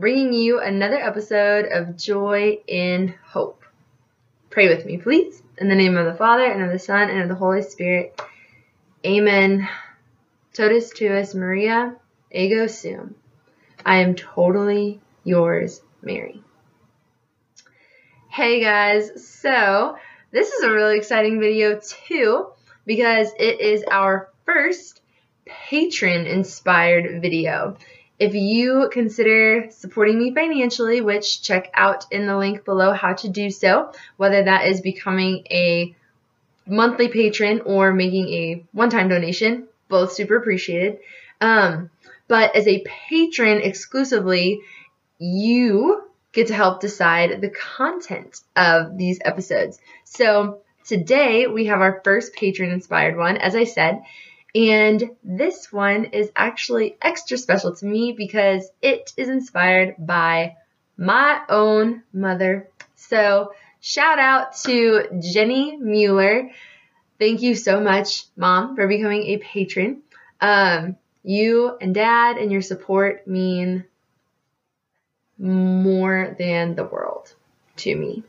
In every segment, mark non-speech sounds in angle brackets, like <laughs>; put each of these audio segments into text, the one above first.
bringing you another episode of Joy in Hope. Pray with me, please. In the name of the Father, and of the Son, and of the Holy Spirit. Amen. Totus tuus Maria, ego sum. I am totally yours, Mary. Hey guys, so this is a really exciting video too because it is our first patron inspired video. If you consider supporting me financially, which check out in the link below how to do so, whether that is becoming a monthly patron or making a one-time donation, both super appreciated. Um, but as a patron exclusively, you get to help decide the content of these episodes. So today we have our first patron inspired one, as I said, and this one is actually extra special to me because it is inspired by my own mother. So, shout out to Jenny Mueller. Thank you so much, Mom, for becoming a patron. Um, you and Dad and your support mean more than the world to me,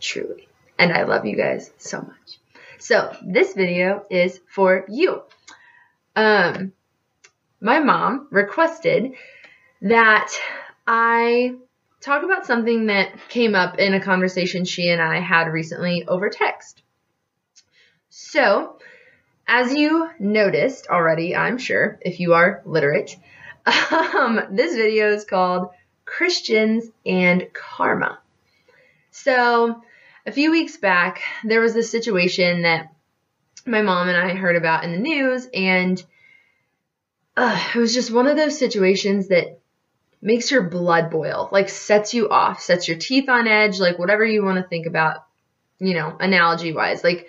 truly. And I love you guys so much. So, this video is for you. Um, my mom requested that I talk about something that came up in a conversation she and I had recently over text. So, as you noticed already, I'm sure, if you are literate, <laughs> um, this video is called Christians and Karma. So, a few weeks back, there was this situation that my mom and I heard about in the news, and uh, it was just one of those situations that makes your blood boil, like sets you off, sets your teeth on edge, like whatever you want to think about, you know, analogy wise. Like,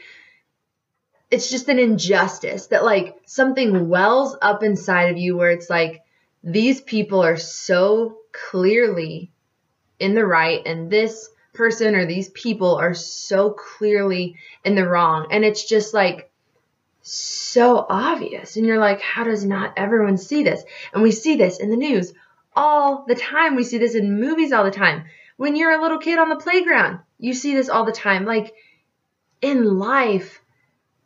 it's just an injustice that, like, something wells up inside of you where it's like, these people are so clearly in the right, and this person or these people are so clearly in the wrong. And it's just like so obvious. And you're like, how does not everyone see this? And we see this in the news all the time. We see this in movies all the time. When you're a little kid on the playground, you see this all the time. Like in life,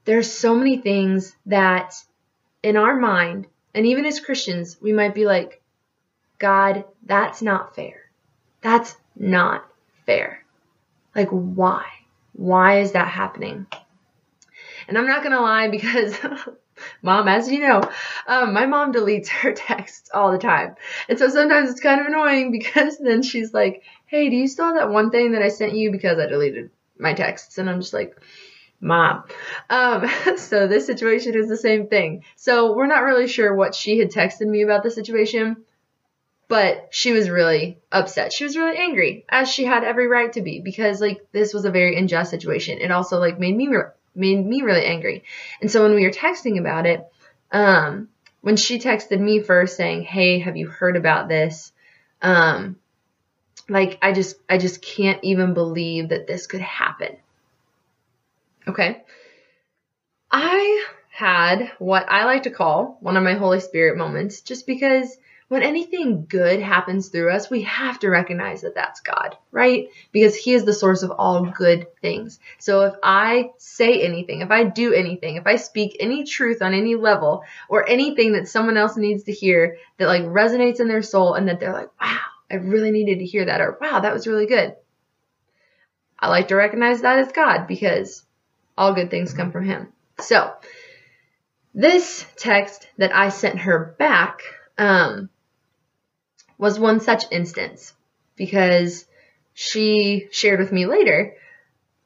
there's so many things that in our mind, and even as Christians, we might be like, God, that's not fair. That's not fair. Like, why? Why is that happening? And I'm not going to lie because <laughs> mom, as you know, um, my mom deletes her <laughs> texts all the time. And so sometimes it's kind of annoying because then she's like, hey, do you still have that one thing that I sent you because I deleted my texts? And I'm just like, mom. Um, <laughs> so this situation is the same thing. So we're not really sure what she had texted me about the situation but she was really upset. She was really angry, as she had every right to be, because like this was a very unjust situation. It also like made me made me really angry. And so when we were texting about it, um, when she texted me first saying, "Hey, have you heard about this?" Um, like I just I just can't even believe that this could happen. Okay. I had what I like to call one of my Holy Spirit moments just because when anything good happens through us, we have to recognize that that's God, right? Because He is the source of all good things. So if I say anything, if I do anything, if I speak any truth on any level or anything that someone else needs to hear that like resonates in their soul and that they're like, wow, I really needed to hear that or wow, that was really good. I like to recognize that as God because all good things come from Him. So this text that I sent her back, um, was one such instance because she shared with me later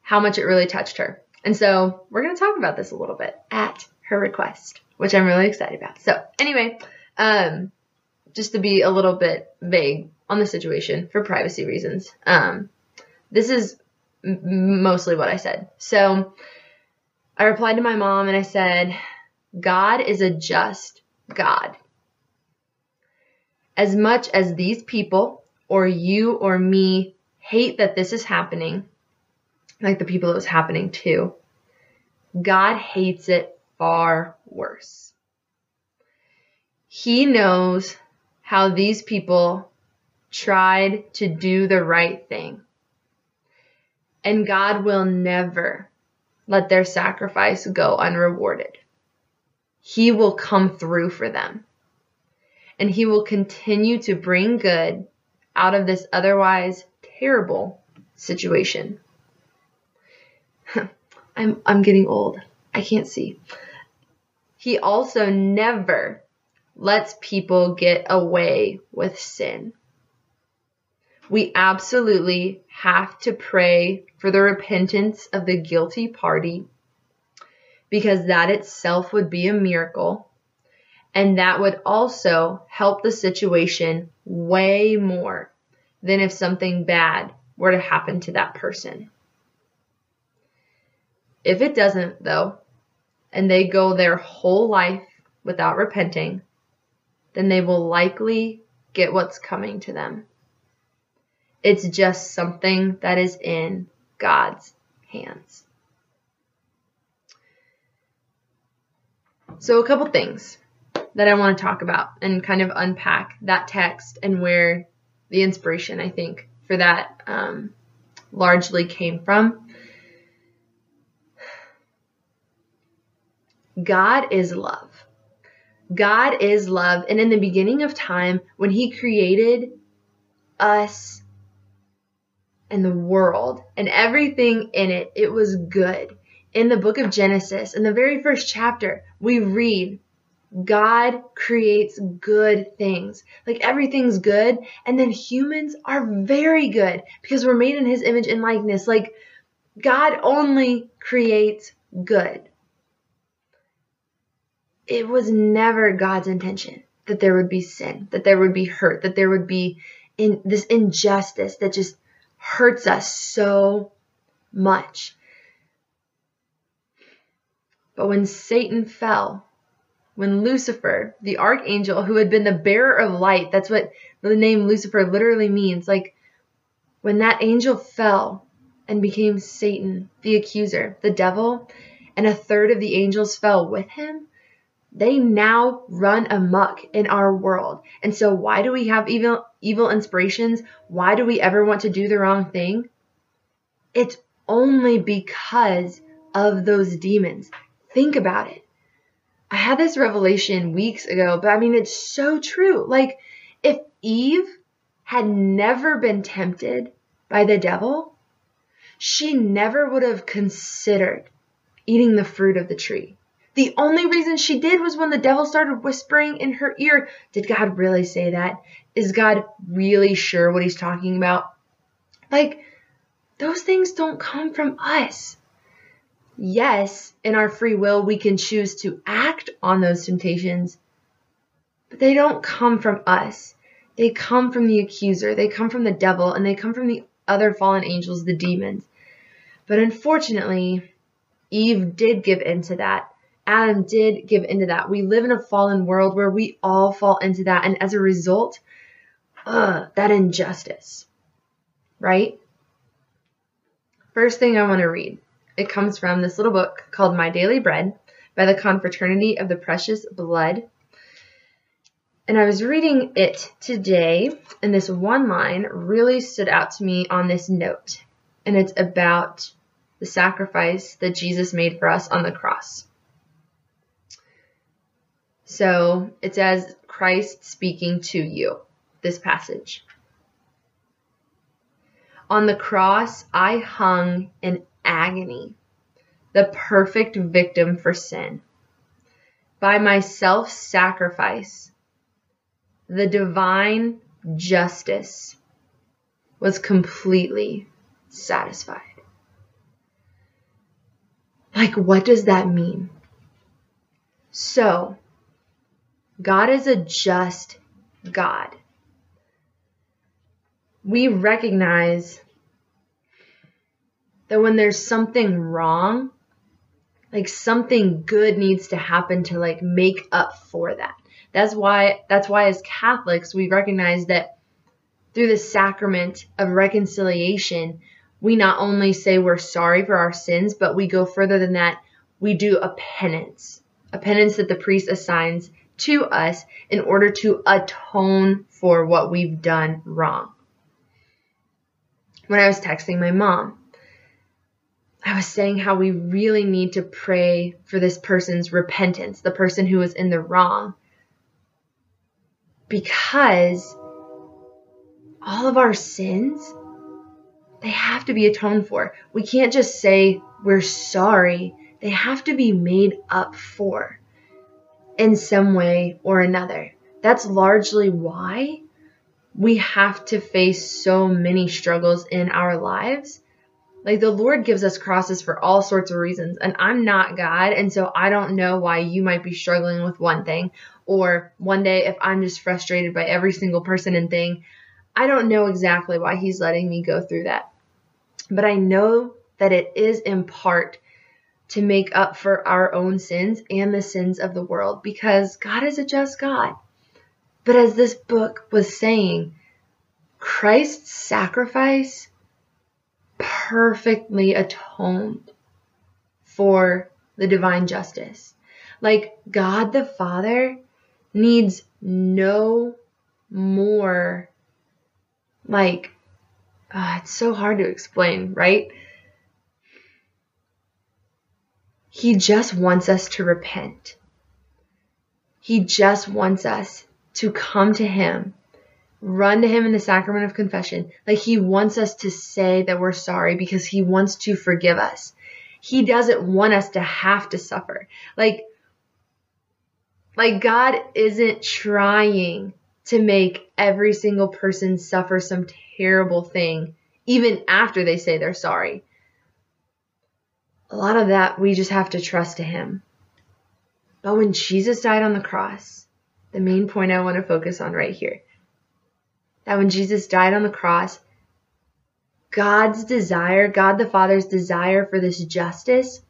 how much it really touched her. And so we're going to talk about this a little bit at her request, which I'm really excited about. So anyway, um, just to be a little bit vague on the situation for privacy reasons, um, this is m- mostly what I said. So I replied to my mom and I said, God is a just God. As much as these people or you or me hate that this is happening, like the people it was happening to, God hates it far worse. He knows how these people tried to do the right thing. And God will never let their sacrifice go unrewarded. He will come through for them. And He will continue to bring good out of this otherwise terrible situation. <laughs> I'm, I'm getting old. I can't see. He also never lets people get away with sin. We absolutely have to pray for the repentance of the guilty party because that itself would be a miracle. And that would also help the situation way more than if something bad were to happen to that person. If it doesn't, though, and they go their whole life without repenting, then they will likely get what's coming to them. It's just something that is in God's hands. So, a couple things that I want to talk about and kind of unpack that text and where the inspiration, I think, for that um, largely came from. God is love. God is love. And in the beginning of time, when He created us and the world and everything in it, it was good. In the book of Genesis, in the very first chapter, we read God creates good things. Like everything's good. And then humans are very good because we're made in his image and likeness. Like God only creates good it was never God's intention that there would be sin, that there would be hurt, that there would be in this injustice that just hurts us so much. But when Satan fell, when Lucifer, the archangel who had been the bearer of light, that's what the name Lucifer literally means, like when that angel fell and became Satan, the accuser, the devil, and a third of the angels fell with him, they now run amok in our world. And so why do we have evil evil inspirations? Why do we ever want to do the wrong thing? It's only because of those demons. Think about it. I had this revelation weeks ago, but I mean it's so true. Like if Eve had never been tempted by the devil, she never would have considered eating the fruit of the tree. The only reason she did was when the devil started whispering in her ear. Did God really say that? Is God really sure what he's talking about? Like, those things don't come from us. Yes, in our free will, we can choose to act on those temptations, but they don't come from us. They come from the accuser, they come from the devil, and they come from the other fallen angels, the demons. But unfortunately, Eve did give in to that. Adam did give into that. We live in a fallen world where we all fall into that. And as a result, ugh, that injustice, right? First thing I want to read. It comes from this little book called My Daily Bread by the Confraternity of the Precious Blood. And I was reading it today, and this one line really stood out to me on this note. And it's about the sacrifice that Jesus made for us on the cross. So it's as Christ speaking to you, this passage. On the cross, I hung in agony, the perfect victim for sin. By my self sacrifice, the divine justice was completely satisfied. Like, what does that mean? So, God is a just God. We recognize that when there's something wrong, like something good needs to happen to like make up for that. That's why that's why as Catholics we recognize that through the sacrament of reconciliation, we not only say we're sorry for our sins, but we go further than that. We do a penance, a penance that the priest assigns to us in order to atone for what we've done wrong. When I was texting my mom, I was saying how we really need to pray for this person's repentance, the person who was in the wrong. Because all of our sins, they have to be atoned for. We can't just say we're sorry, they have to be made up for in some way or another. That's largely why we have to face so many struggles in our lives like the Lord gives us crosses for all sorts of reasons. And I'm not God. And so I don't know why you might be struggling with one thing. Or one day, if I'm just frustrated by every single person and thing, I don't know exactly why He's letting me go through that. But I know that it is in part to make up for our own sins and the sins of the world because God is a just God. But as this book was saying, Christ's sacrifice perfectly atoned for the divine justice. Like God the Father needs no more, like, uh, it's so hard to explain, right? He just wants us to repent. He just wants us to come to Him run to him in the sacrament of confession. Like he wants us to say that we're sorry because he wants to forgive us. He doesn't want us to have to suffer. Like, like God isn't trying to make every single person suffer some terrible thing, even after they say they're sorry. A lot of that we just have to trust to him. But when Jesus died on the cross, the main point I want to focus on right here that when Jesus died on the cross, God's desire, God the Father's desire for this justice,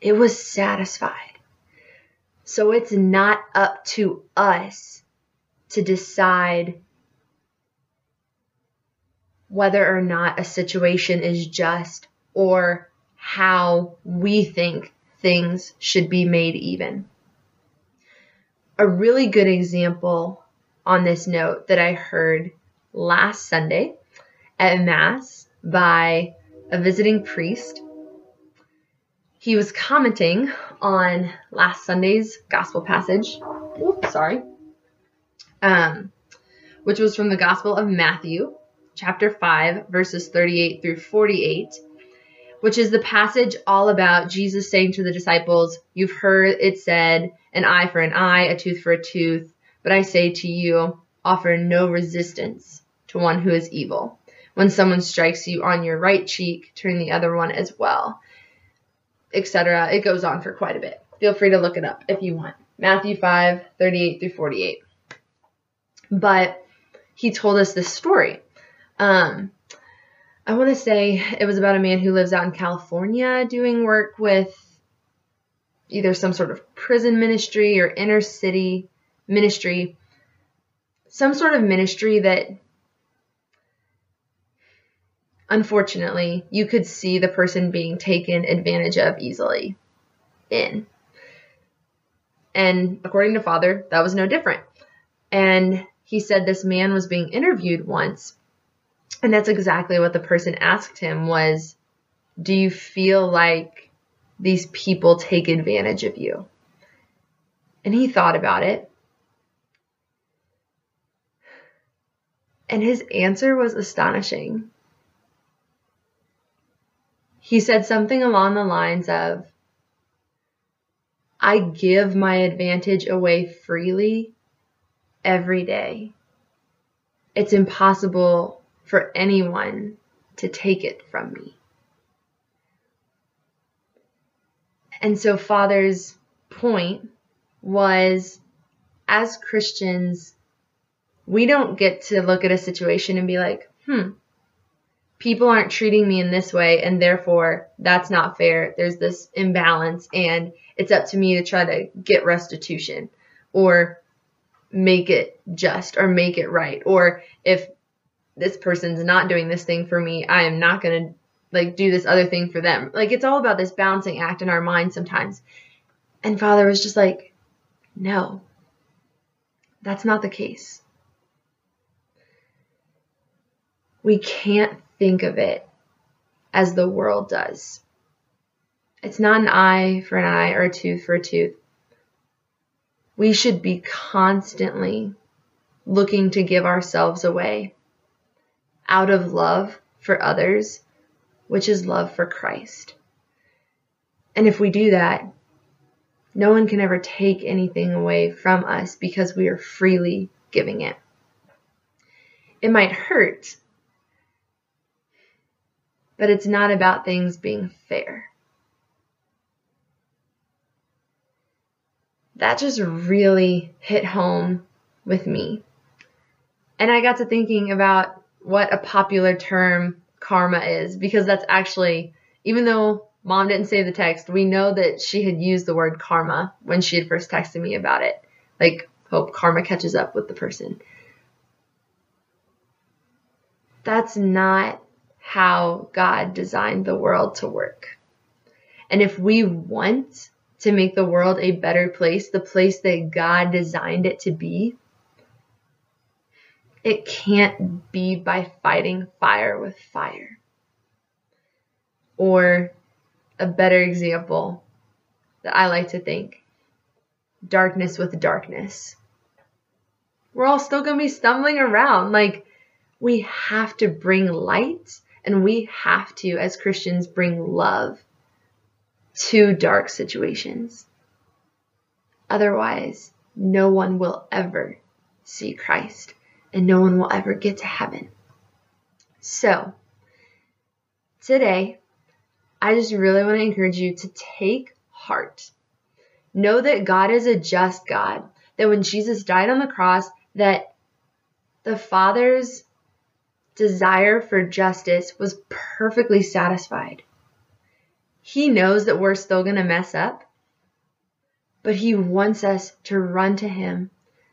it was satisfied. So it's not up to us to decide whether or not a situation is just or how we think things should be made even. A really good example on this note that I heard last Sunday at Mass by a visiting priest. He was commenting on last Sunday's gospel passage. Oops, sorry. Um, which was from the Gospel of Matthew, chapter 5, verses 38 through 48, which is the passage all about Jesus saying to the disciples, You've heard it said, an eye for an eye, a tooth for a tooth, but I say to you, offer no resistance to one who is evil. When someone strikes you on your right cheek, turn the other one as well, etc. It goes on for quite a bit. Feel free to look it up if you want. Matthew 5, 38 through 48. But he told us this story. Um, I want to say it was about a man who lives out in California doing work with either some sort of prison ministry or inner city ministry, some sort of ministry that unfortunately, you could see the person being taken advantage of easily in. And according to Father, that was no different. And he said this man was being interviewed once. And that's exactly what the person asked him was, do you feel like these people take advantage of you? And he thought about it. And his answer was astonishing he said something along the lines of, I give my advantage away freely every day. It's impossible for anyone to take it from me. And so, Father's point was as Christians, we don't get to look at a situation and be like, hmm, people aren't treating me in this way, and therefore that's not fair. There's this imbalance, and it's up to me to try to get restitution or make it just or make it right. Or if this person's not doing this thing for me, I am not going to like do this other thing for them. Like it's all about this balancing act in our mind sometimes. And Father was just like, no, that's not the case. We can't think of it as the world does. It's not an eye for an eye or a tooth for a tooth. We should be constantly looking to give ourselves away out of love for others which is love for Christ. And if we do that, no one can ever take anything away from us because we are freely giving it. It might hurt, but it's not about things being fair. That just really hit home with me. And I got to thinking about what a popular term karma is because that's actually, even though mom didn't say the text, we know that she had used the word karma when she had first texted me about it. Like, hope karma catches up with the person. That's not how God designed the world to work. And if we want to make the world a better place, the place that God designed it to be, it can't be by fighting fire with fire. Or a better example that I like to think darkness with darkness. We're all still going to be stumbling around. Like, we have to bring light and we have to, as Christians, bring love to dark situations. Otherwise, no one will ever see Christ and no one will ever get to heaven. So, today, I just really want to encourage you to take heart. Know that God is a just God, that when Jesus died on the cross, that the Father's desire for justice was perfectly satisfied. He knows that we're still going to mess up, but He wants us to run to Him,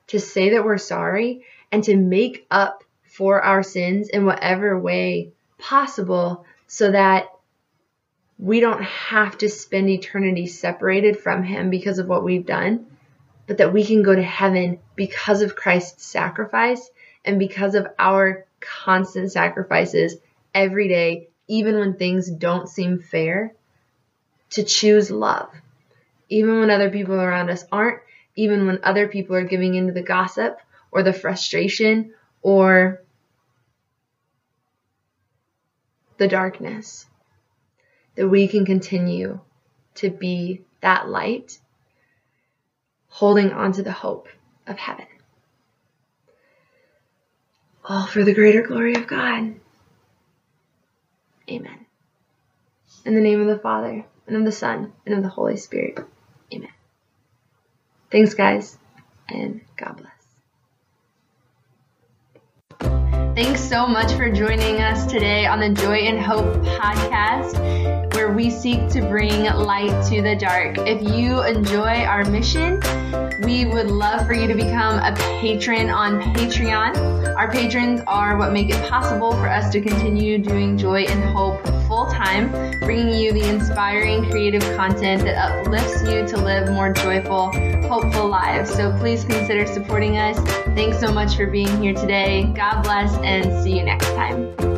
to say that we're sorry, and to make up for our sins in whatever way possible so that we don't have to spend eternity separated from Him because of what we've done, but that we can go to heaven because of Christ's sacrifice and because of our constant sacrifices every day, even when things don't seem fair, to choose love. Even when other people around us aren't, even when other people are giving into the gossip, or the frustration or the darkness. That we can continue to be that light, holding on to the hope of heaven. All for the greater glory of God. Amen. In the name of the Father, and of the Son, and of the Holy Spirit. Amen. Thanks, guys, and God bless. Thanks so much for joining us today on the Joy in Hope podcast, we seek to bring light to the dark. If you enjoy our mission, we would love for you to become a patron on Patreon. Our patrons are what make it possible for us to continue doing Joy in Hope full time, bringing you the inspiring creative content that uplifts you to live more joyful, hopeful lives. So please consider supporting us. Thanks so much for being here today. God bless and see you next time.